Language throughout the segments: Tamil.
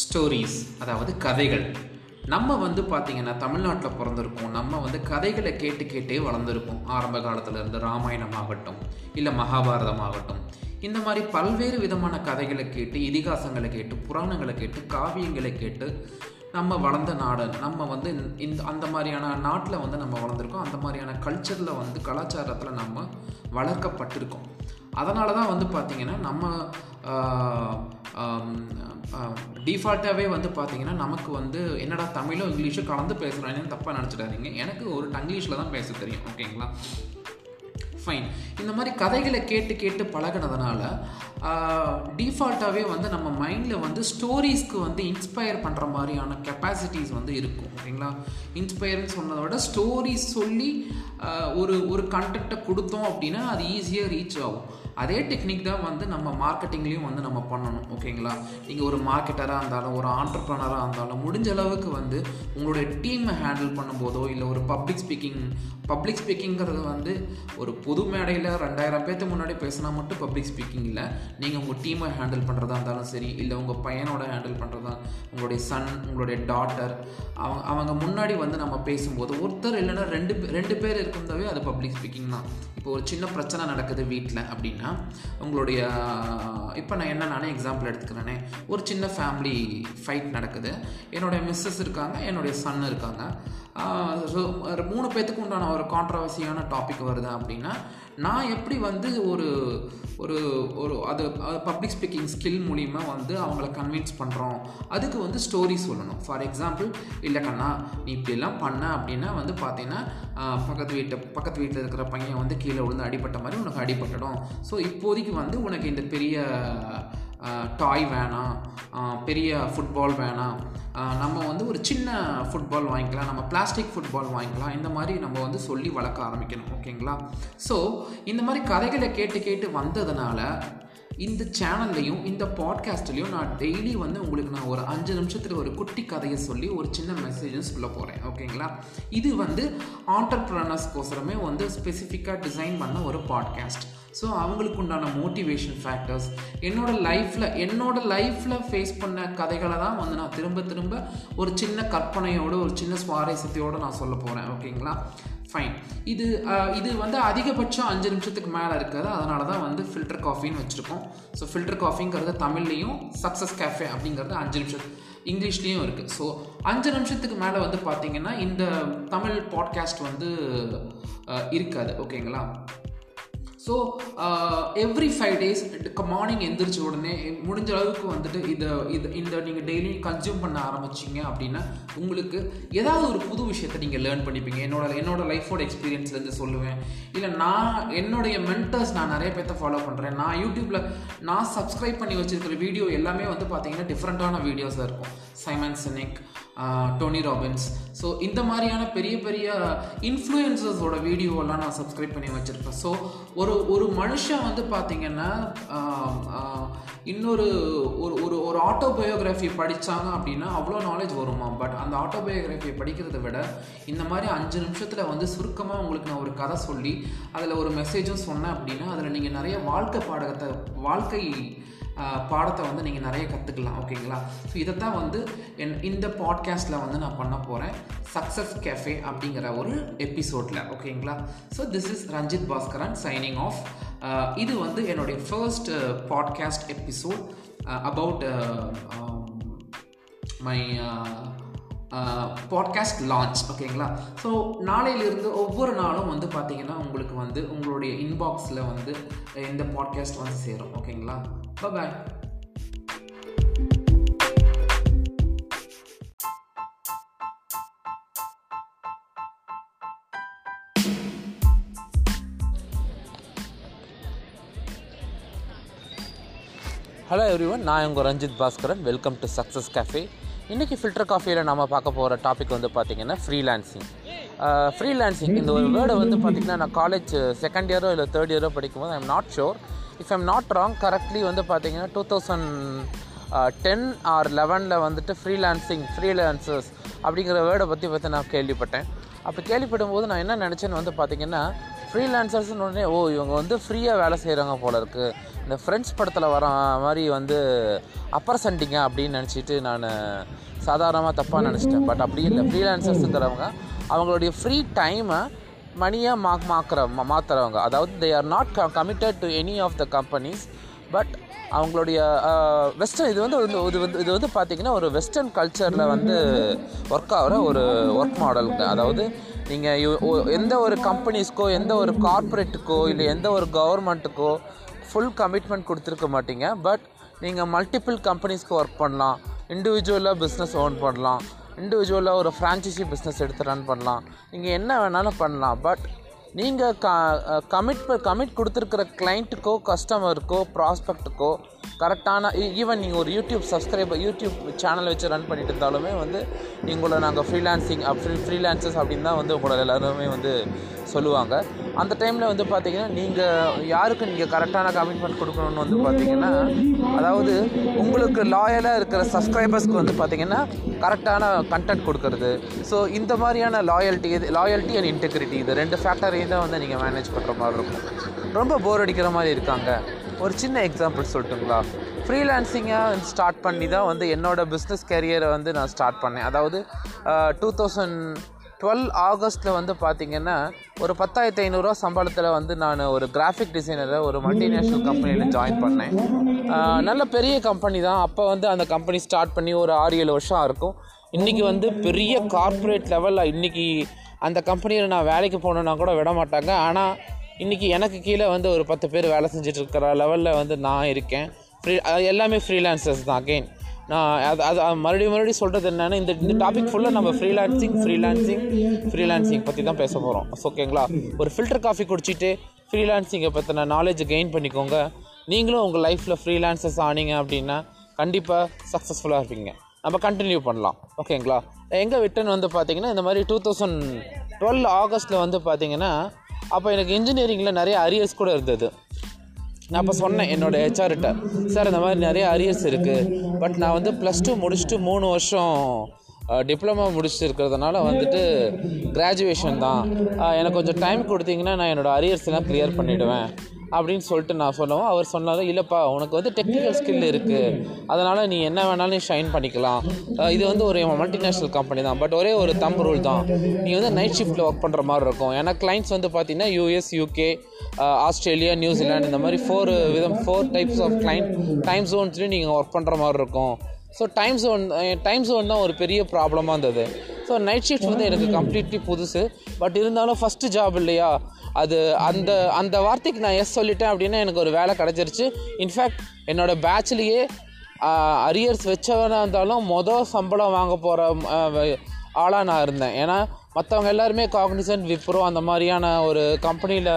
ஸ்டோரிஸ் அதாவது கதைகள். நம்ம வந்து பார்த்திங்கன்னா தமிழ்நாட்டில் பிறந்திருக்கோம். நம்ம வந்து கதைகளை கேட்டு கேட்டே வளர்ந்துருக்கோம். ஆரம்ப காலத்திலேருந்து ராமாயணம் ஆகட்டும் இல்லை மகாபாரதம் ஆகட்டும். இந்த மாதிரி பல்வேறு விதமான கதைகளை கேட்டு இதிகாசங்களை கேட்டு புராணங்களை கேட்டு காவியங்களை கேட்டு நம்ம வளர்ந்த நாடு நம்ம வந்து இந்த அந்த மாதிரியான நாட்டில் வந்து நம்ம வளர்ந்துருக்கோம். அந்த மாதிரியான கல்ச்சரில் வந்து கலாச்சாரத்தில் நம்ம வளர்க்கப்பட்டிருக்கோம். அதனால தான் வந்து பார்த்திங்கன்னா நம்ம டிஃபால்ட்டாகவே வந்து பார்த்திங்கன்னா நமக்கு வந்து என்னடா தமிழும் இங்கிலீஷும் கலந்து பேசுகிறாங்கன்னு தப்பாக நினச்சிடாதீங்க. எனக்கு ஒரு டங்கிலீஷில் தான் பேச தெரியும் ஓகேங்களா ஃபைன் இந்த மாதிரி கதைகளை கேட்டு கேட்டு பழகினதுனால டிஃபால்ட்டாகவே வந்து நம்ம மைண்டில் வந்து ஸ்டோரிஸ்க்கு வந்து இன்ஸ்பயர் பண்ணுற மாதிரியான கெப்பாசிட்டிஸ் வந்து இருக்கும் ஓகேங்களா இன்ஸ்பயர்னு சொன்னதை விட ஸ்டோரிஸ் சொல்லி ஒரு ஒரு கண்டென்ட்டை கொடுத்தோம் அப்படின்னா அது ஈஸியாக ரீச் ஆகும். அதே டெக்னிக் தான் வந்து நம்ம மார்க்கெட்டிங்லேயும் வந்து நம்ம பண்ணணும் ஓகேங்களா நீங்கள் ஒரு மார்க்கெட்டராக இருந்தாலும் ஒரு ஆண்டர்ப்ரனராக இருந்தாலும் முடிஞ்ச அளவுக்கு வந்து உங்களுடைய டீமை ஹேண்டில் பண்ணும்போதோ இல்லை ஒரு பப்ளிக் ஸ்பீக்கிங் பப்ளிக் ஸ்பீக்கிங்கிறது வந்து ஒரு பொது மேடையில் ரெண்டாயிரம் பேர்த்து முன்னாடி பேசினா மட்டும் பப்ளிக் ஸ்பீக்கிங் இல்லை. நீங்கள் உங்கள் டீமை ஹேண்டில் பண்ணுறதா இருந்தாலும் சரி இல்லை உங்கள் பையனோட ஹேண்டில் பண்ணுறதா உங்களுடைய சன் உங்களுடைய டாட்டர் அவங்க அவங்க முன்னாடி வந்து நம்ம பேசும்போது ஒருத்தர் இல்லைன்னா ரெண்டு ரெண்டு பேர் இருக்கும்போதே அது பப்ளிக் ஸ்பீக்கிங் தான். இப்போ ஒரு சின்ன பிரச்சனை நடக்குது வீட்டில் அப்படின்னா உங்களுடைய இப்போ நான் என்ன நானே எக்ஸாம்பிள் எடுத்துக்கிறேனே. ஒரு சின்ன ஃபேமிலி ஃபைட் நடக்குது. என்னுடைய மிஸ்ஸஸ் இருக்காங்க என்னுடைய சன் இருக்காங்க. ஸோ மூணு பேத்துக்கு உண்டான ஒரு கான்ட்ரவர்சியான டாபிக் வருது அப்படின்னா நான் எப்படி வந்து ஒரு ஒரு ஒரு அது பப்ளிக் ஸ்பீக்கிங் ஸ்கில் மூலிமா வந்து அவங்கள கன்வின்ஸ் பண்ணுறோம் அதுக்கு வந்து ஸ்டோரி சொல்லணும். ஃபார் எக்ஸாம்பிள் இல்லை கண்ணா நீ இப்படிலாம் பண்ண அப்படின்னா வந்து பார்த்தீங்கன்னா பக்கத்து வீட்டு பக்கத்து வீட்டில் இருக்கிற பையன் வந்து கீழே விழுந்து அடிப்பட்ட மாதிரி உனக்கு அடிபட்டுடும். ஸோ ஸோ இப்போதைக்கு வந்து உனக்கு இந்த பெரிய டாய் வேணாம். பெரிய ஃபுட்பால் வேணாம். நம்ம வந்து ஒரு சின்ன ஃபுட்பால் வாங்கிக்கலாம். நம்ம பிளாஸ்டிக் ஃபுட்பால் வாங்கிக்கலாம். இந்த மாதிரி நம்ம வந்து சொல்லி வளர்க்க ஆரம்பிக்கணும். ஓகேங்களா? ஸோ இந்த மாதிரி கதைகளை கேட்டு கேட்டு வந்ததுனால இந்த சேனல்லையும் இந்த பாட்காஸ்ட்லேயும் நான் டெய்லி வந்து உங்களுக்கு நான் ஒரு அஞ்சு நிமிஷத்தில் ஒரு குட்டி கதையை சொல்லி ஒரு சின்ன மெசேஜும் சொல்ல போகிறேன் ஓகேங்களா? இது வந்து ஆண்டர்ப்ரனர்ஸ்க்கோசரமே வந்து ஸ்பெசிஃபிக்காக டிசைன் பண்ண ஒரு பாட்காஸ்ட் ஸோ அவங்களுக்கு உண்டான மோட்டிவேஷன் ஃபேக்டர்ஸ் என்னோடய லைஃப்பில் என்னோடய லைஃப்பில் ஃபேஸ் பண்ண கதைகளை தான் வந்து நான் திரும்ப திரும்ப ஒரு சின்ன கற்பனையோடு ஒரு சின்ன சுவாரஸ்யத்தையோடு நான் சொல்ல போகிறேன் ஓகேங்களா ஃபைன் இது இது வந்து அதிகபட்சம் அஞ்சு நிமிஷத்துக்கு மேலே இருக்காது. அதனால தான் வந்து ஃபில்டர் காஃபின்னு வச்சுருக்கோம். ஸோ ஃபில்டர் காஃபிங்கிறது தமிழ்லேயும் சக்ஸஸ் கேஃபே அப்படிங்கிறது அஞ்சு நிமிஷம் இங்கிலீஷ்லேயும் இருக்குது ஸோ அஞ்சு நிமிஷத்துக்கு மேலே வந்து பார்த்தீங்கன்னா இந்த தமிழ் பாட்காஸ்ட் வந்து இருக்காது. ஓகேங்களா so every five days morning எந்திரிச்ச உடனே முடிஞ்ச அளவுக்கு வந்துட்டு இதை இது இந்த நீங்கள் டெய்லி கன்சியூம் பண்ண ஆரம்பிச்சிங்க அப்படின்னா உங்களுக்கு ஏதாவது ஒரு புது விஷயத்தை நீங்கள் லேர்ன் பண்ணிப்பீங்க. என்னோட என்னோட லைஃபோட எக்ஸ்பீரியன்ஸ்லேருந்து சொல்லுவேன். இல்லை நான் என்னுடைய மென்டர்ஸ் நான் நிறைய பேர்த்த ஃபாலோ பண்ணுறேன் நான் யூடியூப்பில் நான் சப்ஸ்கிரைப் பண்ணி வச்சுருக்கிற வீடியோ எல்லாமே வந்து பார்த்தீங்கன்னா டிஃப்ரெண்ட்டான வீடியோஸாக இருக்கும். Simon Sinek Tony Robbins so இந்த மாதிரியான பெரிய பெரிய இன்ஃப்ளூயன்சஸோட வீடியோவெல்லாம் நான் சப்ஸ்கிரைப் பண்ணி வச்சுருப்பேன். ஸோ ஒரு ஒரு மனுஷன் வந்து பார்த்திங்கன்னா இன்னொரு ஒரு ஒரு ஒரு ஆட்டோபயோகிராஃபி படித்தாங்க அப்படின்னா அவ்வளோ நாலேஜ் வருமா? பட் அந்த ஆட்டோபயோகிராஃபியை படிக்கிறத விட இந்த மாதிரி அஞ்சு நிமிஷத்தில் வந்து சுருக்கமாக உங்களுக்கு நான் ஒரு கதை சொல்லி அதில் ஒரு மெசேஜும் சொன்னேன் அப்படின்னா அதில் நீங்கள் நிறைய வாழ்க்கை பாடகத்தை வாழ்க்கை பாடத்தை வந்து நீங்கள் நிறைய கற்றுக்கலாம் ஓகேங்களா? ஸோ இதைத்தான் வந்து என் இந்த பாட்காஸ்ட்டில் வந்து நான் பண்ண போகிறேன் சக்ஸஸ் கேஃபே அப்படிங்கிற ஒரு எபிசோடில் ஓகேங்களா? So this is Ranjith Baskaran signing off இது வந்து என்னுடைய first podcast episode about my podcast launch ஓகேங்களா ஸோ நாளையிலிருந்து ஒவ்வொரு நாளும் வந்து பார்த்தீங்கன்னா உங்களுக்கு வந்து உங்களுடைய இன்பாக்ஸில் வந்து இந்த பாட்காஸ்ட் வந்து சேரும் ஓகேங்களா பாய் ஹலோ எவ்ரி ஒன் நான் உங்கள் Ranjith Baskaran. Welcome to success cafe இன்றைக்கி ஃபில்டர் காஃபியில் நம்ம பார்க்க போகிற டாபிக் வந்து பார்த்திங்கன்னா ஃப்ரீலான்சிங் ஃப்ரீலான்சிங் இந்த ஒரு வேர்டை வந்து பார்த்திங்கன்னா நான் காலேஜ் செகண்ட் இயரோ இல்லை தேர்ட் இயரோ படிக்கும்போது I am not sure if I'm not wrong correctly வந்து பார்த்திங்கன்னா டூ தௌசண்ட் டென் ஆர் லெவனில் வந்துட்டு ஃப்ரீலான்சிங் ஃப்ரீலான்சர்ஸ் அப்படிங்கிற வேர்டை பற்றி பற்றி நான் கேள்விப்பட்டேன். அப்போ கேள்விப்படும் போது நான் என்ன நினச்சேன்னு வந்து பார்த்திங்கன்னா ஃப்ரீலான்சர்ஸ்னு உடனே ஓ இவங்க வந்து ஃப்ரீயாக வேலை செய்கிறாங்க போல இருக்குது இந்த ஃப்ரெண்ட்ஸ் படத்தில் வர மாதிரி வந்து அப்பர் சண்டிங்க அப்படின்னு நினச்சிட்டு நான் சாதாரணமாக தப்பாக நினச்சிட்டேன். பட் அப்படி இல்லை. ஃப்ரீலான்சர்ஸ் தரவங்க அவங்களுடைய ஃப்ரீ டைமை மணியாக மா மாக்கிற மா- அதாவது they are not committed to any of the companies but அவங்களுடைய வெஸ்டர்ன் இது வந்து வந்து- இது வந்து இது வந்து பார்த்திங்கன்னா ஒரு வெஸ்டர்ன் கல்ச்சரில் வந்து ஒர்க் ஆகிற ஒரு ஒர்க் மாடலுங்க அதாவது நீங்கள் எந்த ஒரு கம்பெனிஸ்க்கோ எந்த ஒரு கார்ப்பரேட்டுக்கோ இல்லை எந்த ஒரு கவர்மெண்ட்டுக்கோ ஃபுல் கமிட்மெண்ட் கொடுத்துருக்க மாட்டீங்க. பட் நீங்கள் மல்டிபிள் கம்பெனிஸ்க்கு ஒர்க் பண்ணலாம். இண்டிவிஜுவலாக பிஸ்னஸ் ஓன் பண்ணலாம். இண்டிவிஜுவலாக ஒரு ஃப்ரான்ச்சைசி பிஸ்னஸ் எடுத்து ரன் பண்ணலாம். நீங்கள் என்ன வேணாலும் பண்ணலாம். பட் நீங்கள் க கமிட் கமிட் கொடுத்துருக்கிற கிளைண்ட்டுக்கோ கஸ்டமருக்கோ ப்ராஸ்பெக்ட்டுக்கோ கரெக்டான ஈவன் நீங்கள் ஒரு யூடியூப் சப்ஸ்கிரைபர் யூடியூப் சேனல் வச்சு ரன் பண்ணிட்டு இருந்தாலுமே வந்து உங்களை நாங்கள் ஃப்ரீலான்சிங் ஃப்ரீ ஃப்ரீலான்சர்ஸ் அப்படின்னு தான் வந்து உங்களை எல்லாருமே வந்து சொல்லுவாங்க. அந்த டைமில் வந்து பார்த்தீங்கன்னா நீங்கள் யாருக்கு நீங்கள் கரெக்டான கமிட்மெண்ட் கொடுக்கணும்னு வந்து பார்த்தீங்கன்னா அதாவது உங்களுக்கு லாயலாக இருக்கிற சப்ஸ்கிரைபர்ஸ்க்கு வந்து பார்த்தீங்கன்னா கரெக்டான கண்டென்ட் கொடுக்கறது. ஸோ இந்த மாதிரியான லாயல்ட்டி இது லாயல்ட்டி அண்ட் இன்டெகிரிட்டி இது ரெண்டு ஃபேக்டரையும் தான் வந்து நீங்கள் மேனேஜ் பண்ணுற மாதிரி இருக்கும். ரொம்ப போர் அடிக்கிற மாதிரி இருக்காங்க. ஒரு சின்ன எக்ஸாம்பிள் சொல்லட்டுங்களா? ஃப்ரீலான்சிங்காக ஸ்டார்ட் பண்ணி தான் வந்து என்னோடய பிஸ்னஸ் கேரியரை வந்து நான் ஸ்டார்ட் பண்ணேன். அதாவது டூ தௌசண்ட் டுவெல் ஆகஸ்ட்டில் வந்து பார்த்திங்கன்னா ஒரு பத்தாயிரத்தி ஐநூறுரூவா சம்பளத்தில் வந்து நான் ஒரு கிராஃபிக் டிசைனரை ஒரு மல்டிநேஷ்னல் கம்பெனியில் ஜாயின் பண்ணேன். நல்ல பெரிய கம்பெனி தான். அப்போ வந்து அந்த கம்பெனி ஸ்டார்ட் பண்ணி ஒரு ஆறு ஏழு வருஷம் இருக்கும் இன்றைக்கி வந்து பெரிய கார்ப்பரேட் லெவலில் இன்றைக்கி அந்த கம்பெனியில் நான் வேலைக்கு போகணுன்னா கூட விட மாட்டாங்க. ஆனால் இன்றைக்கி எனக்கு கீழே வந்து ஒரு பத்து பேர் வேலை செஞ்சுட்டு இருக்கிற லெவலில் வந்து நான் இருக்கேன். ஃப்ரீ எல்லாமே ஃப்ரீலான்சர்ஸ் தான் அகெயின் நான் அது அது மறுபடியும் மறுபடியும் சொல்கிறது என்னென்னா இந்த இந்த டாபிக் ஃபுல்லாக நம்ம ஃப்ரீலான்சிங் ஃப்ரீலான்சிங் ஃப்ரீலான்சிங் பற்றி தான் பேச போகிறோம் ஓகேங்களா ஒரு ஃபில்டர் காஃபி குடிச்சிட்டு ஃப்ரீலான்சிங்கை பற்றின நாலேஜ் கெயின் பண்ணிக்கோங்க. நீங்களும் உங்கள் லைஃப்பில் ஃப்ரீலான்சர்ஸ் ஆனீங்க அப்படின்னா கண்டிப்பாக சக்ஸஸ்ஃபுல்லாக இருப்பீங்க. நம்ம கண்டினியூ பண்ணலாம். ஓகேங்களா எங்கே விட்டன் வந்து பார்த்தீங்கன்னா இந்த மாதிரி டூ தௌசண்ட் டுவெல் ஆகஸ்ட்டில் வந்து பார்த்தீங்கன்னா அப்போ எனக்கு இன்ஜினியரிங்கில் நிறைய அரியர்ஸ் கூட இருந்தது. நான் அப்போ சொன்னேன் என்னோடய ஹெச்ஆர்கிட்ட சார் இந்த மாதிரி நிறைய அரியர்ஸ் இருக்குது பட் நான் வந்து ப்ளஸ் டூ முடிச்சுட்டு மூணு வருஷம் டிப்ளமா முடிச்சுட்டு இருக்கிறதுனால வந்துட்டு கிராஜுவேஷன் தான். எனக்கு கொஞ்சம் டைம் கொடுத்தீங்கன்னா நான் என்னோடய அரியர்ஸ்லாம் க்ளியர் கிளியர் பண்ணிவிடுவேன் அப்படின்னு சொல்லிட்டு நான் சொல்லவும் அவர் சொன்னார் இல்லைப்பா உனக்கு வந்து டெக்னிக்கல் ஸ்கில் இருக்குது அதனால் நீ என்ன வேணாலும் ஷைன் பண்ணிக்கலாம். இது வந்து ஒரு மல்டிநேஷ்னல் கம்பெனி தான். பட் ஒரே ஒரு தம் ரூல் தான். நீ வந்து நைட் ஷிஃப்ட்டில் ஒர்க் பண்ணுற மாதிரி இருக்கும். ஏன்னா கிளைண்ட்ஸ் வந்து பார்த்திங்கன்னா யூஎஸ் யூகே ஆஸ்திரேலியா நியூசிலாந்து இந்த மாதிரி ஃபோர் விதம் four types of client time ஜோன்ஸ்லேயும் நீங்கள் ஒர்க் பண்ணுற மாதிரி இருக்கும். So time zone time zone தான் ஒரு பெரிய ப்ராப்ளமாக இருந்தது. ஸோ நைட் ஷிஃப்ட் வந்து எனக்கு கம்ப்ளீட்லி புதுசு. பட் இருந்தாலும் ஃபஸ்ட்டு ஜாப் இல்லையா? அது அந்த அந்த வார்த்தைக்கு நான் எஸ் சொல்லிட்டேன் அப்படின்னா எனக்கு ஒரு வேலை கிடச்சிருச்சு. இன்ஃபேக்ட் என்னோடய பேட்ச்லேயே அரியர்ஸ் வச்சவனாக இருந்தாலும் மொதல் சம்பளம் வாங்க போகிற ஆளாக நான் இருந்தேன். ஏன்னா மற்றவங்க எல்லாருமே காக்னிசன்ட் விப்ரோ அந்த மாதிரியான ஒரு கம்பெனியில்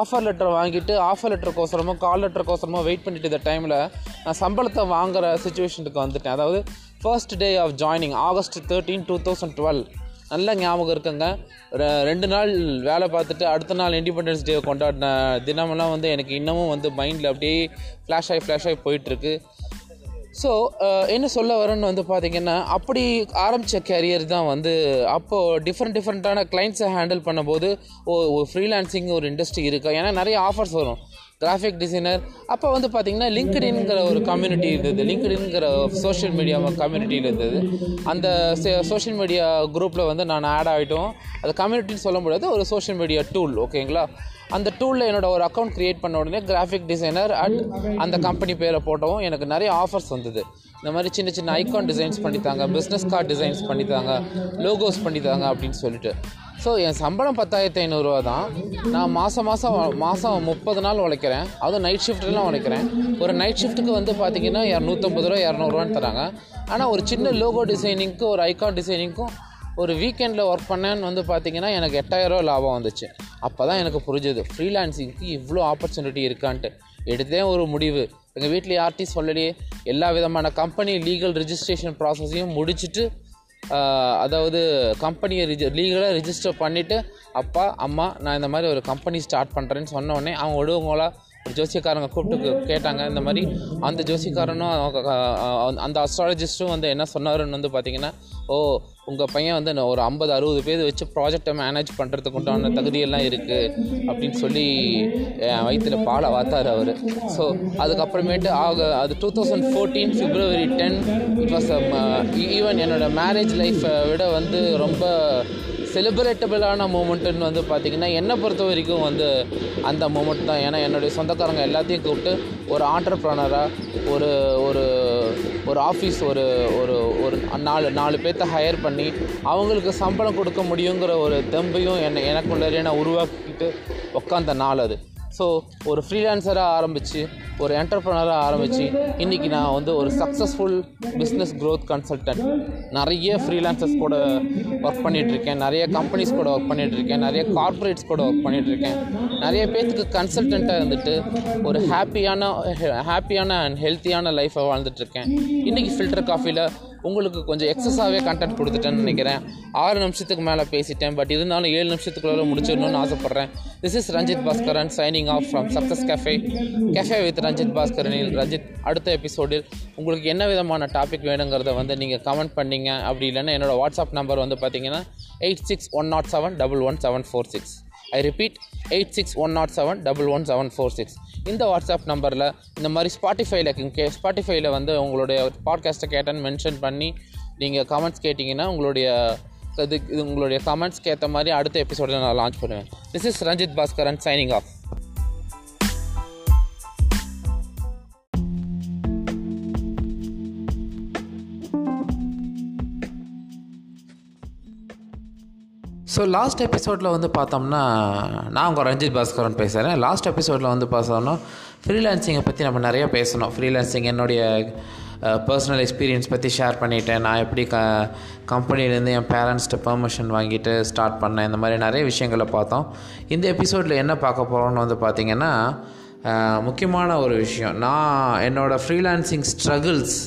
ஆஃபர் லெட்டர் வாங்கிட்டு ஆஃபர் லெட்டருக்கோசரமோ கால் லெட்டருக்கோசரமோ வெயிட் பண்ணிட்டு இந்த டைமில் நான் சம்பளத்தை வாங்குற சுச்சுவேஷனுக்கு வந்துட்டேன். அதாவது first day of joining August thirteen two thousand twelve நல்ல ஞாபகம் இருக்குங்க. ரெண்டு நாள் வேலை பார்த்துட்டு அடுத்த நாள் இண்டிபெண்டன்ஸ் டே கொண்டாடின தினமெல்லாம் வந்து எனக்கு இன்னமும் வந்து மைண்டில் அப்படியே ஃப்ளாஷ் ஆகி ஃப்ளாஷ் ஆகி போயிட்டுருக்கு ஸோ uh, என்ன சொல்ல வரேன்னு வந்து பார்த்தீங்கன்னா அப்படி ஆரம்பித்த கேரியர் தான் வந்து அப்போது டிஃப்ரெண்ட் டிஃப்ரெண்ட்டான கிளைண்ட்ஸை ஹேண்டில் பண்ணும்போது ஓ ஒரு ஃப்ரீலான்சிங் ஒரு இண்டஸ்ட்ரி இருக்கா? ஏன்னா நிறைய ஆஃபர்ஸ் வரும். கிராஃபிக் டிசைனர் அப்போ வந்து பார்த்தீங்கன்னா லிங்க்டின்ங்கிற ஒரு கம்யூனிட்டி இருந்தது. லிங்க்டின்ங்கிற சோஷியல் மீடியா கம்யூனிட்டியில் இருந்தது. அந்த சோஷியல் மீடியா குரூப்பில் வந்து நான் ஆட் ஆகிட்டோம் அது கம்யூனிட்டின்னு சொல்ல முடியாது. ஒரு சோஷியல் மீடியா டூல் ஓகேங்களா அந்த டூலில் என்னோடய ஒரு அக்கௌண்ட் க்ரியேட் பண்ண உடனே கிராஃபிக் டிசைனர் அட் அந்த கம்பெனி பேரை போட்டவும் எனக்கு நிறைய ஆஃபர்ஸ் வந்தது. இந்த மாதிரி சின்ன சின்ன ஐக்கான் டிசைன்ஸ் பண்ணித்தாங்க பிஸ்னஸ் கார்டு டிசைன்ஸ் பண்ணித்தாங்க லோகோஸ் பண்ணித்தாங்க அப்படின்னு சொல்லிட்டு. ஸோ என் சம்பளம் பத்தாயிரத்தி ஐநூறுரூவா தான். நான் மாதம் மாதம் மாதம் முப்பது நாள் உழைக்கிறேன். அதுவும் நைட் ஷிஃப்ட்லாம் உழைக்கிறேன். ஒரு நைட் ஷிஃப்ட்டுக்கு வந்து பார்த்தீங்கன்னா இரநூத்தம்பது ரூபா இரநூறுவான்னு தராங்க. ஆனால் ஒரு சின்ன லோகோ டிசைனிங்க்கு ஒரு ஐக்கான் டிசைனிங்க்கும் ஒரு வீக்கெண்டில் ஒர்க் பண்ணேன்னு வந்து பார்த்தீங்கன்னா எனக்கு எட்டாயிரரூவா லாபம் வந்துச்சு. அப்போ தான் எனக்கு புரிஞ்சது ஃப்ரீலான்சிங்க்கு இவ்வளோ ஆப்பர்ச்சுனிட்டி இருக்கான்ட்டு. எடுத்தே ஒரு முடிவு. எங்கள் வீட்டில் யார்ட்டையும் சொல்லலையே. எல்லா விதமான கம்பெனி லீகல் ரிஜிஸ்ட்ரேஷன் ப்ராசஸையும் முடிச்சுட்டு அதாவது கம்பெனியை ரிஜி லீகலாக ரிஜிஸ்டர் பண்ணிவிட்டு அப்பா அம்மா நான் இந்த மாதிரி ஒரு கம்பெனி ஸ்டார்ட் பண்ணுறேன்னு சொன்ன உடனே அவங்க விடுவங்களா ஒரு ஜோசியக்காரங்க கூப்பிட்டு கேட்டாங்க இந்த மாதிரி அந்த ஜோசியக்காரனும் அந்த அஸ்ட்ராலஜிஸ்ட்டும் வந்து என்ன சொன்னாருன்னு வந்து பார்த்தீங்கன்னா ஓ உங்கள் பையன் வந்து ஒரு ஐம்பது அறுபது பேர் வச்சு ப்ராஜெக்டை மேனேஜ் பண்ணுறதுக்கு உண்டான தகுதியெல்லாம் இருக்குது அப்படின்னு சொல்லி வயிற்றில் பாலை வாத்தார் அவர். ஸோ அதுக்கப்புறமேட்டு ஆக அது two thousand fourteen February ten it was even என்னோடய மேரேஜ் லைஃப்பை விட வந்து ரொம்ப செலிப்ரேட்டபிளான மூமெண்ட்டுன்னு வந்து பார்த்திங்கன்னா என்னை பொறுத்த வரைக்கும் வந்து அந்த மூமெண்ட் தான். ஏன்னா என்னுடைய சொந்தக்காரங்க எல்லாத்தையும் கூப்பிட்டு ஒரு ஆண்டர்ப்ரனராக ஒரு ஒரு ஒரு ஆஃபீஸ் ஒரு ஒரு ஒரு நாலு நாலு பேர்த்த ஹையர் பண்ணி அவங்களுக்கு சம்பளம் கொடுக்க முடியுங்கிற ஒரு தெம்பையும் என்னை எனக்குள்ளே நான் உருவாக்கிட்டு உட்காந்த நாள் அது. ஸோ ஒரு ஃப்ரீலான்சராக ஆரம்பித்து ஒரு என்டர்ப்ரனராக ஆரம்பித்து இன்றைக்கி நான் வந்து ஒரு சக்ஸஸ்ஃபுல் பிஸ்னஸ் க்ரோத் கன்சல்டன்ட் நிறைய ஃப்ரீலான்சர்ஸ் கூட ஒர்க் பண்ணிகிட்ருக்கேன் நிறைய கம்பெனிஸ் கூட ஒர்க் பண்ணிகிட்ருக்கேன் நிறைய கார்ப்பரேட்ஸ் கூட ஒர்க் பண்ணிகிட்ருக்கேன் நிறைய பேர்த்துக்கு கன்சல்டண்ட்டாக இருந்துட்டு ஒரு ஹாப்பியான ஹாப்பியான அண்ட் ஹெல்த்தியான லைஃப்பை வாழ்ந்துட்டுருக்கேன். இன்றைக்கி ஃபில்டர் காஃபியில் உங்களுக்கு கொஞ்சம் எக்ஸஸாகவே கண்டென்ட் கொடுத்துட்டேன்னு நினைக்கிறேன். ஆறு நிமிஷத்துக்கு மேலே பேசிட்டேன். பட் இருந்தாலும் ஏழு நிமிஷத்துக்குள்ளே முடிச்சிடணும்னு ஆசைப்பட்றேன். This is Ranjith Baskaran signing off from success cafe cafe with Ranjith பாஸ்கரனில் Ranjith அடுத்த எபிசோடில் உங்களுக்கு என்ன விதமான டாபிக் வேணுங்கிறத வந்து நீங்கள் கமெண்ட் பண்ணிங்க. அப்படி இல்லைன்னா என்னோடய வாட்ஸ்அப் நம்பர் வந்து பார்த்தீங்கன்னா eight six one nought seven double one seven four six I repeat eight six one nought seven double one seven four six இந்த வாட்ஸ்அப் நம்பரில் இந்த மாதிரி ஸ்பாட்டிஃபைல கே ஸ்பாட்டிஃபைல வந்து உங்களுடைய பாட்காஸ்ட்டை கேட்டேன்னு மென்ஷன் பண்ணி நீங்கள் கமெண்ட்ஸ் கேட்டிங்கன்னா உங்களுடைய இது இது உங்களுடைய கமெண்ட்ஸ்க்கு ஏற்ற மாதிரி அடுத்த எபிசோடில் நான் லான்ச் பண்ணுவேன். This is Ranjith Baskaran signing off so last எபிசோடில் வந்து பார்த்தோம்னா நான் உங்கள் ரஞ்சித் பாஸ்கரன் பேசுகிறேன் லாஸ்ட் எபிசோடில் வந்து பார்த்தோம்னா ஃப்ரீலான்சிங்கை பற்றி நம்ம நிறையா பேசணும். ஃப்ரீலான்சிங் என்னுடைய பர்சனல் எக்ஸ்பீரியன்ஸ் பற்றி ஷேர் பண்ணிட்டேன். நான் எப்படி க கம்பெனிலேருந்து என் பேரண்ட்ஸ்கிட்ட பெர்மிஷன் வாங்கிட்டு ஸ்டார்ட் பண்ணேன். இந்த மாதிரி நிறைய விஷயங்களை பார்த்தோம். இந்த எபிசோடில் என்ன பார்க்க போகிறோம்னு வந்து பார்த்திங்கன்னா முக்கியமான ஒரு விஷயம். நான் என்னோடய ஃப்ரீலான்சிங் ஸ்ட்ரகிள்ஸ்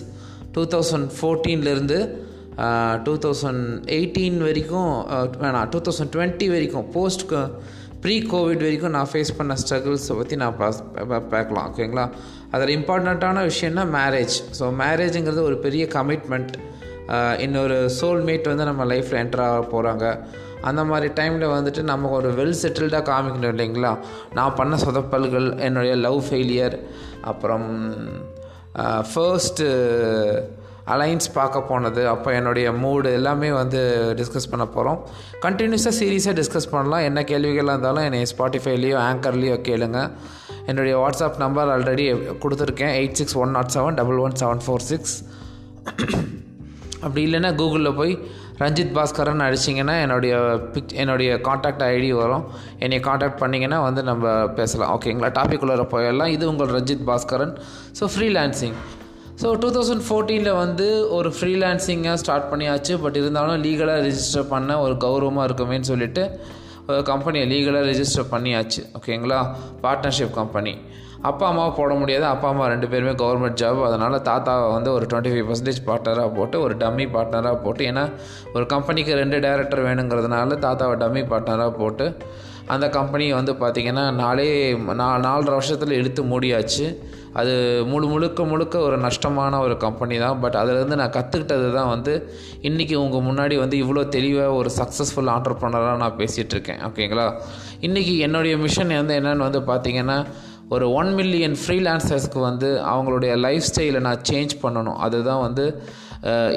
டூ தௌசண்ட் ஃபோர்டீன்லேருந்து டூ தௌசண்ட் எயிட்டீன் வரைக்கும் வேணாம் டூ தௌசண்ட் டுவெண்ட்டி வரைக்கும் போஸ்ட் ப்ரீ கோவிட் வரைக்கும் நான் ஃபேஸ் பண்ண ஸ்ட்ரகிள்ஸை பற்றி நான் பாஸ் பார்க்கலாம் ஓகேங்களா அதில் இம்பார்ட்டண்ட்டான விஷயம்னா மேரேஜ் ஸோ மேரேஜுங்கிறது ஒரு பெரிய கமிட்மெண்ட் இன்னொரு சோல்மேட் வந்து நம்ம லைஃப்பில் என்டர் ஆக போகிறாங்க அந்த மாதிரி டைமில் வந்துட்டு நம்ம ஒரு வெல் செட்டில்டாக காமிக்கணும் இல்லைங்களா? நான் பண்ண சொதப்பல்கள் என்னுடைய லவ் ஃபெயிலியர் அப்புறம் ஃபர்ஸ்ட்டு அலைன்ஸ் பார்க்க போனது. அப்போ என்னுடைய மூடு எல்லாமே வந்து டிஸ்கஸ் பண்ண போகிறோம் கண்டினியூஸாக சீரியஸாக டிஸ்கஸ் பண்ணலாம். என்ன கேள்விகளாக இருந்தாலும் என்னை ஸ்பாட்டிஃபைலேயோ ஆங்கர்லேயோ கேளுங்க. என்னுடைய வாட்ஸ்அப் நம்பர் ஆல்ரெடி கொடுத்துருக்கேன். Eight six one nought seven double one seven four six அப்படி இல்லைன்னா கூகுளில் போய் ரஞ்சித் பாஸ்கரன் அடிச்சிங்கன்னா என்னுடைய பிக் என்னுடைய காண்டாக்ட் ஐடி வரும். என்னை காண்டாக்ட் பண்ணிங்கன்னா வந்து நம்ம பேசலாம். ஓகேங்களா டாபிக் உள்ளே போயிடலாம். இது உங்கள் Ranjith Baskaran. So freelancing so two thousand ஃபோர்டீனில் வந்து ஒரு ஃப்ரீலான்சிங்காக ஸ்டார்ட் பண்ணியாச்சு. பட் இருந்தாலும் லீகலாக ரிஜிஸ்டர் பண்ண ஒரு கௌரவமாக இருக்குமேன்னு சொல்லிட்டு ஒரு கம்பெனியை லீகலாக ரிஜிஸ்டர் பண்ணியாச்சு. ஓகேங்களா பார்ட்னர்ஷிப் கம்பெனி அப்பா அம்மாவை போட முடியாது. அப்பா அம்மா ரெண்டு பேருமே கவர்மெண்ட் ஜாப் அதனால் தாத்தாவை வந்து ஒரு டுவெண்ட்டி ஃபைவ் பர்சன்டேஜ் பார்ட்னராக போட்டு ஒரு டம்மி பார்ட்னராக போட்டு ஏன்னா ஒரு கம்பெனிக்கு ரெண்டு டேரக்டர் வேணுங்கிறதுனால தாத்தாவை டம்மி பார்ட்னராக போட்டு அந்த கம்பெனியை வந்து பார்த்திங்கன்னா நாலே நா நாலரை வருஷத்தில் எடுத்து மூடியாச்சு. அது முழு முழுக்க முழுக்க ஒரு நஷ்டமான ஒரு கம்பெனி தான். பட் அதிலேருந்து நான் கற்றுக்கிட்டது தான் வந்து இன்றைக்கி உங்கள் முன்னாடி வந்து இவ்வளோ தெளிவாக ஒரு சக்ஸஸ்ஃபுல் ஆண்டர்ப்ரனராக நான் பேசிகிட்ருக்கேன் ஓகேங்களா இன்றைக்கி என்னுடைய மிஷன் வந்து என்னென்னு வந்து பார்த்திங்கன்னா ஒரு ஒன் மில்லியன் ஃப்ரீலான்சர்ஸ்க்கு வந்து அவங்களுடைய லைஃப் ஸ்டைலை நான் சேஞ்ச் பண்ணணும். அதுதான் வந்து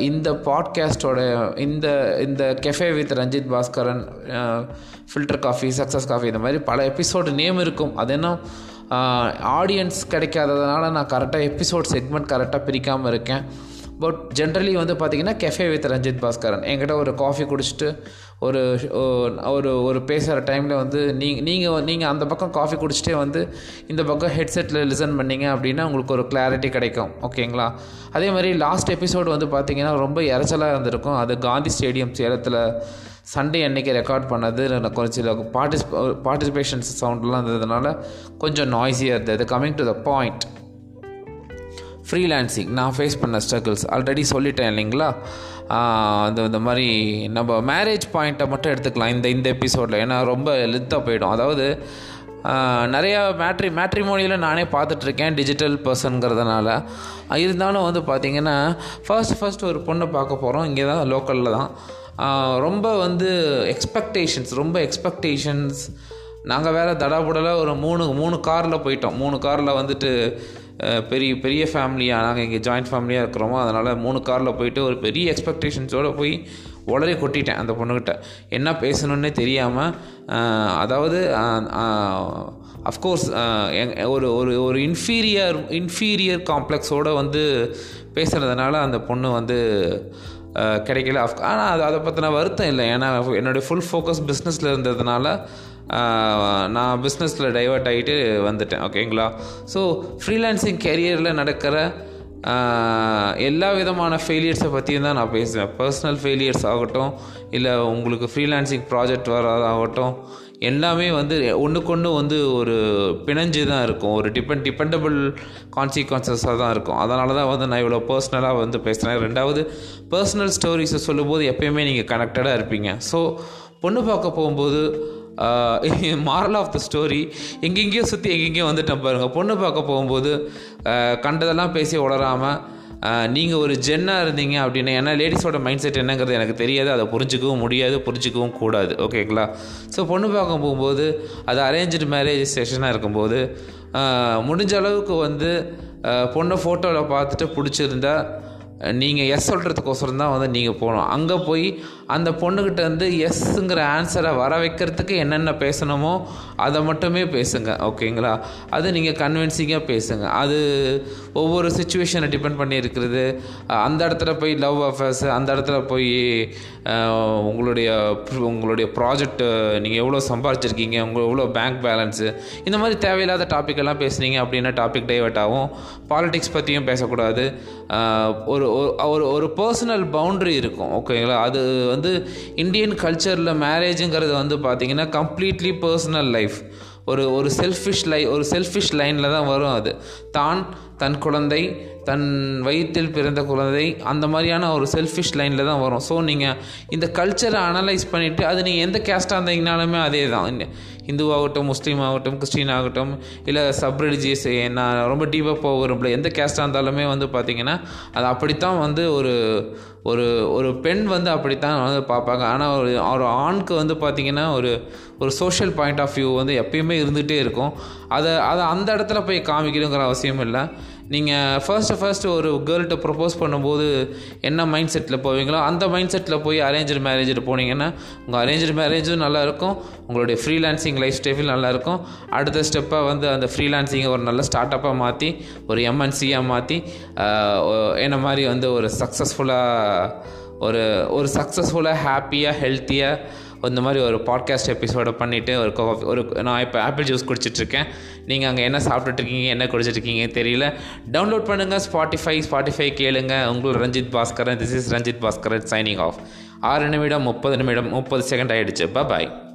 இந்த பாட்காஸ்டோட இந்த இந்த cafe with Ranjith Baskaran filter coffee success coffee இந்த மாதிரி பல எபிசோடு நேம் இருக்கும். அது என்ன? ஆடியன்ஸ் கிடைக்காததுனால நான் கரெக்டாக எபிசோட் செக்மெண்ட் கரெக்டாக பிரிக்காமல் இருக்கேன். பட் ஜென்ரலி வந்து பார்த்திங்கன்னா கெஃபே வித் ரஞ்சித் பாஸ்கரன். என்கிட்ட ஒரு காஃபி குடிச்சிட்டு ஒரு ஒரு ஒரு பேசுகிற டைமில் வந்து நீங்கள் நீங்கள் நீங்கள் அந்த பக்கம் காஃபி குடிச்சிட்டே வந்து இந்த பக்கம் ஹெட்செட்டில் லிசன் பண்ணிங்க அப்படின்னா உங்களுக்கு ஒரு கிளாரிட்டி கிடைக்கும். ஓகேங்களா? அதே மாதிரி லாஸ்ட் எபிசோடு வந்து பார்த்திங்கன்னா ரொம்ப இறைச்சலாக இருந்திருக்கும். அது காந்தி ஸ்டேடியம் சேலத்தில் சண்டே அன்றைக்கி ரெக்கார்ட் பண்ணது எனக்கு கொஞ்சம் பார்ட்டிசிபே பார்ட்டிசிபேஷன்ஸ் சவுண்ட்லாம் இருந்ததுனால கொஞ்சம் நாய்ஸியாக இருந்தது. Coming to the point freelancing நான் ஃபேஸ் பண்ண ஸ்ட்ரகிள்ஸ் ஆல்ரெடி சொல்லிட்டேன் இல்லைங்களா? அந்த இந்த மாதிரி நம்ம மேரேஜ் பாயிண்ட்டை மட்டும் எடுத்துக்கலாம். இந்த இந்த எபிசோடில் ஏன்னா ரொம்ப லெத்தாக போயிடும். அதாவது நிறையா மேட்ரி மேட்ரிமோனியில் நானே பார்த்துட்ருக்கேன் டிஜிட்டல் பர்சனுங்கிறதுனால இருந்தாலும் வந்து பார்த்திங்கன்னா ஃபர்ஸ்ட் ஃபர்ஸ்ட் ஒரு பொண்ணை பார்க்க போகிறோம் இங்கே தான் லோக்கலில் தான். ரொம்ப வந்து எக்ஸ்பெக்டேஷன்ஸ் ரொம்ப எக்ஸ்பெக்டேஷன்ஸ் நாங்கள் வேறு தடாபுடலாக ஒரு மூணு மூணு காரில் போயிட்டோம். மூணு காரில் வந்துட்டு பெரிய பெரிய ஃபேமிலியாக நாங்கள் இங்கே ஜாயிண்ட் ஃபேமிலியாக இருக்கிறோமோ அதனால் மூணு காரில் போயிட்டு ஒரு பெரிய எக்ஸ்பெக்டேஷன்ஸோடு போய் உளறி கொட்டிட்டேன் அந்த பொண்ணுக்கிட்ட என்ன பேசணுன்னே தெரியாமல் அதாவது அஃப்கோர்ஸ் ஒரு ஒரு ஒரு இன்ஃபீரியர் இன்ஃபீரியர் காம்ப்ளெக்ஸோடு வந்து பேசுகிறதுனால அந்த பொண்ணு வந்து கிடைக்கல. அஃப் ஆனால் அது அதை பற்றின வருத்தம் இல்லை. ஏன்னா என்னுடைய ஃபுல் ஃபோக்கஸ் பிஸ்னஸில் இருந்ததுனால நான் பிஸ்னஸில் டைவெர்ட் ஆகிட்டு வந்துட்டேன். ஓகேங்களா ஸோ ஃப்ரீலான்சிங் கெரியரில் நடக்கிற எல்லா விதமான ஃபெயிலியர்ஸை பற்றியும் தான் நான் பேசுவேன். பர்சனல் ஃபெயிலியர்ஸ் ஆகட்டும் இல்லை உங்களுக்கு ஃப்ரீலான்சிங் ப்ராஜெக்ட் வரதாகட்டும் எல்லாமே வந்து ஒன்றுக்கொன்று வந்து ஒரு பிணைஞ்சு தான் இருக்கும். ஒரு டிபெண்ட் டிபெண்டபிள் கான்சிக்வன்சஸாக தான் இருக்கும். அதனால தான் வந்து நான் இவ்வளோ பர்சனலாக வந்து பேசுகிறேன் ரெண்டாவது பர்சனல் ஸ்டோரிஸை சொல்லும்போது எப்போயுமே நீங்கள் கனெக்டடாக இருப்பீங்க. ஸோ பொண்ணு பார்க்க போகும்போது மாரல் ஆஃப் த ஸ்டோரி எங்கெங்கேயோ சுற்றி எங்கெங்கேயோ வந்துட்டேன் பாருங்கள் பொண்ணு பார்க்க போகும்போது கண்டதெல்லாம் பேசி உளராமல் நீங்கள் ஒரு ஜென்னாக இருந்தீங்க அப்படின்னா ஏன்னா லேடிஸோட மைண்ட் செட் என்னங்கிறது எனக்கு தெரியாது. அதை புரிஞ்சிக்கவும் முடியாது புரிஞ்சிக்கவும் கூடாது. ஓகேங்களா ஸோ பொண்ணு பார்க்க போகும்போது அது அரேஞ்சு மேரேஜ் செஷனாக இருக்கும்போது முடிஞ்ச அளவுக்கு வந்து பொண்ணை ஃபோட்டோவில் பார்த்துட்டு பிடிச்சிருந்தா நீங்கள் எஸ் சொல்கிறதுக்கோசரம் தான் வந்து நீங்கள் போகணும். அங்கே போய் அந்த பொண்ணுக்கிட்ட வந்து எஸ்ஸுங்கிற ஆன்சரை வர வைக்கிறதுக்கு என்னென்ன பேசணுமோ அதை மட்டுமே பேசுங்க. ஓகேங்களா? அது நீங்கள் கன்வின்சிங்காக பேசுங்க. அது ஒவ்வொரு சுச்சுவேஷனை டிபெண்ட் பண்ணி இருக்கிறது. அந்த இடத்துல போய் லவ் அஃபேர்ஸ் அந்த இடத்துல போய் உங்களுடைய உங்களுடைய ப்ராஜெக்ட் நீங்கள் எவ்வளோ சம்பாரிச்சிருக்கீங்க உங்கள் எவ்வளோ பேங்க் பேலன்ஸு இந்த மாதிரி தேவையில்லாத டாபிக் எல்லாம் பேசுனீங்க அப்படின்னா டாபிக் டைவர்ட் ஆகும். பாலிடிக்ஸ் பற்றியும் பேசக்கூடாது. ஒரு ஒரு ஒரு பர்சனல் பவுண்ட்ரி இருக்கும் ஓகேங்களா அது வந்து இந்தியன் கல்ச்சரில் மேரேஜுங்கிறது வந்து பார்த்திங்கன்னா கம்ப்ளீட்லி பர்சனல் லைஃப் ஒரு ஒரு செல்ஃபிஷ் லை ஒரு செல்ஃபிஷ் லைனில் தான் வரும் அது. தான் தன் குழந்தை தன் வயிற்றில் பிறந்த குழந்தை அந்த மாதிரியான ஒரு செல்ஃபிஷ் லைனில் தான் வரும். ஸோ நீங்கள் இந்த கல்ச்சரை அனலைஸ் பண்ணிவிட்டு அது நீங்கள் எந்த கேஸ்ட்டாக இருந்தீங்கனாலுமே அதே தான் இந்துவாகட்டும் முஸ்லீம் ஆகட்டும் கிறிஸ்டின் ஆகட்டும் இல்லை சப் ரிலிஜியஸ் நான் ரொம்ப டீப்பாக போக எந்த கேஸ்ட்டாக இருந்தாலுமே வந்து பார்த்திங்கன்னா அது அப்படித்தான் வந்து ஒரு ஒரு ஒரு பெண் வந்து அப்படித்தான் வந்து பார்ப்பாங்க. ஆனால் ஒரு ஒரு ஆணுக்கு வந்து பார்த்திங்கன்னா ஒரு ஒரு சோஷியல் பாயிண்ட் ஆஃப் வியூ வந்து எப்பயுமே இருந்துகிட்டே இருக்கும். அதை அதை அந்த இடத்துல போய் காமிக்கணுங்கிற அவசியம் இல்லை. நீங்கள் ஃபர்ஸ்ட்டு ஃபர்ஸ்ட்டு ஒரு கேர்ள்கிட்ட ப்ரப்போஸ் பண்ணும்போது என்ன மைண்ட் செட்டில் போவீங்களோ அந்த மைண்ட் செட்டில் போய் அரேஞ்சு மேரேஜில் போனீங்கன்னா உங்கள் அரேஞ்சு மேரேஜும் நல்லாயிருக்கும் உங்களுடைய ஃப்ரீலான்சிங் லைஃப் ஸ்டைஃபில் நல்லாயிருக்கும் அடுத்த ஸ்டெப்பாக வந்து அந்த ஃப்ரீலான்சிங்கை ஒரு நல்ல ஸ்டார்ட் அப்பாக மாற்றி ஒரு எம்என்சியாக மாற்றி என்ன மாதிரி வந்து ஒரு சக்ஸஸ்ஃபுல்லாக ஒரு ஒரு சக்ஸஸ்ஃபுல்லாக ஹாப்பியாக ஹெல்த்தியாக இந்த மாதிரி ஒரு பாட்காஸ்ட் எபிசோடை பண்ணிவிட்டு ஒரு ஒரு நான் இப்போ ஆப்பிள் ஜூஸ் குடிச்சிட்ருக்கேன் நீங்கள் அங்கே என்ன சாப்பிட்டுட்ருக்கீங்க என்ன குடிச்சிட்ருக்கீங்க தெரியல. டவுன்லோட் பண்ணுங்கள் ஸ்பாட்டிஃபை ஸ்பாட்டிஃபை கேளுங்க. உங்களோட Ranjith Baskaran this is Ranjith Baskaran signing off ஆறு நிமிடம் முப்பது நிமிடம் முப்பது செகண்ட் ஆகிடுச்சு பாய்